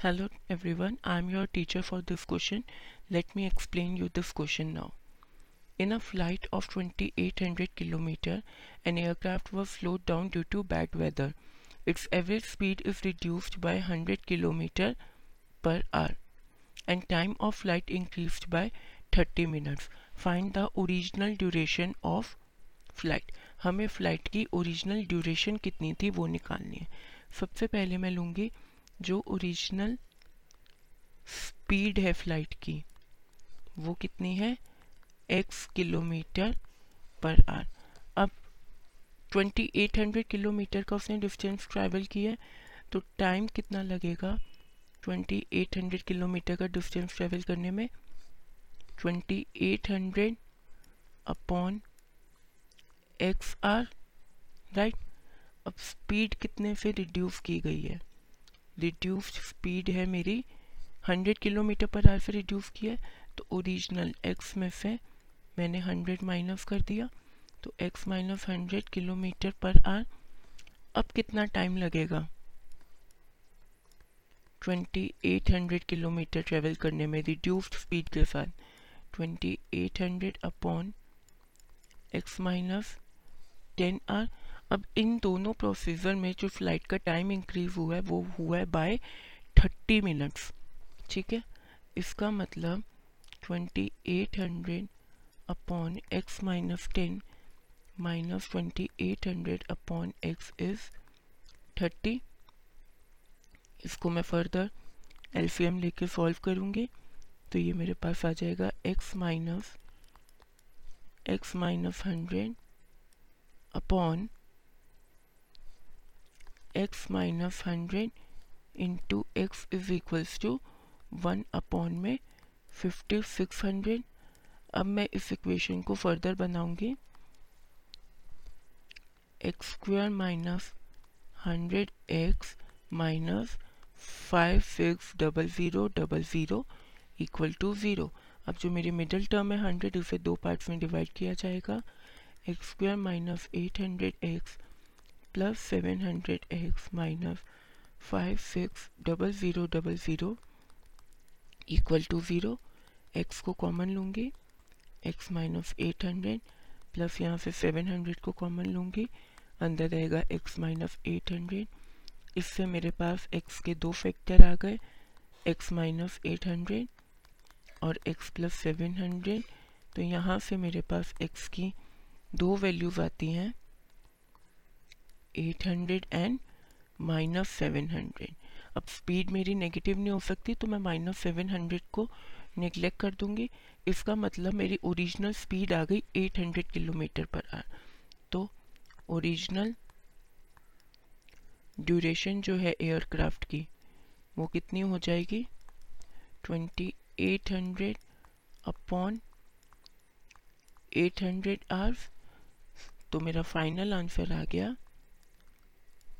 Hello everyone, I am your teacher for this question. Let me explain you this question now. In a flight of 2800 km, an aircraft was slowed down due to bad weather. Its average speed is reduced by 100 km per hour and time of flight increased by 30 minutes. Find the original duration of flight. हमें flight की original duration कितनी थी वो निकालनी है सबसे पहले मैं लूँगी जो ओरिजिनल स्पीड है फ़्लाइट की, वो कितनी है? एक्स किलोमीटर पर आर अब 2800 किलोमीटर का उसने डिस्टेंस ट्रैवल किया है तो टाइम कितना लगेगा? 2800 किलोमीटर का डिस्टेंस ट्रैवल करने में 2800 अपॉन एक्स आर राइट अब स्पीड कितने से रिड्यूस की गई है? रिड्यूस्ड स्पीड है मेरी। 100 किलोमीटर पर आर से रिड्यूस किया है। तो ओरिजिनल एक्स में से मैंने 100 माइनस कर दिया। तो एक्स माइनस हंड्रेड किलोमीटर पर आर। अब कितना टाइम लगेगा? 2800 किलोमीटर ट्रेवल करने में रिड्यूस्ड स्पीड के साथ। 2800 upon X minus ten R अब इन दोनों प्रोसीजर में जो फ़्लाइट का टाइम इंक्रीज हुआ है, वो हुआ है बाय थर्टी मिनट्स ठीक है? इसका मतलब twenty eight hundred upon X minus ten minus twenty eight hundred upon X is thirty इसको मैं फर्दर एलसीएम लेके सॉल्व करूँगी। तो ये मेरे पास आ जाएगा X minus X minus hundred upon X minus hundred into X is equals to one upon में फिफ्टी सिक्स हंड्रेड अब मैं इस इक्वेशन को फर्दर बनाऊँगी। X square minus hundred X minus five six double zero double zero equal to zero अब जो मेरी middle term है हंड्रेड उसे दो पार्ट्स में डिवाइड किया जाएगा। X square minus eight hundred X plus seven hundred X minus five six double zero double zero equal to zero X को कॉमन लूँगी X minus eight hundred plus यहाँ से सेवन हंड्रेड को common लूँगी, अंदर रहेगा एक्स माइनस एट हंड्रेड इससे मेरे पास एक्स के दो फैक्टर आ गए एक्स माइनस एट हंड्रेड और एक्स प्लस सेवन हंड्रेड तो यहाँ से मेरे पास एक्स की दो वैल्यूज़ आती हैं। Eight hundred and minus seven hundred अब स्पीड मेरी नेगेटिव नहीं हो सकती तो मैं माइनस सेवन हंड्रेड को निगलेक्ट कर दूँगी। इसका मतलब मेरी ओरिजिनल स्पीड आ गई 800 किलोमीटर पर आर तो ओरिजिनल ड्यूरेशन जो है एयरक्राफ्ट की, वो कितनी हो जाएगी? 2800 अपॉन 800 आवर्स तो मेरा फाइनल आंसर आ गया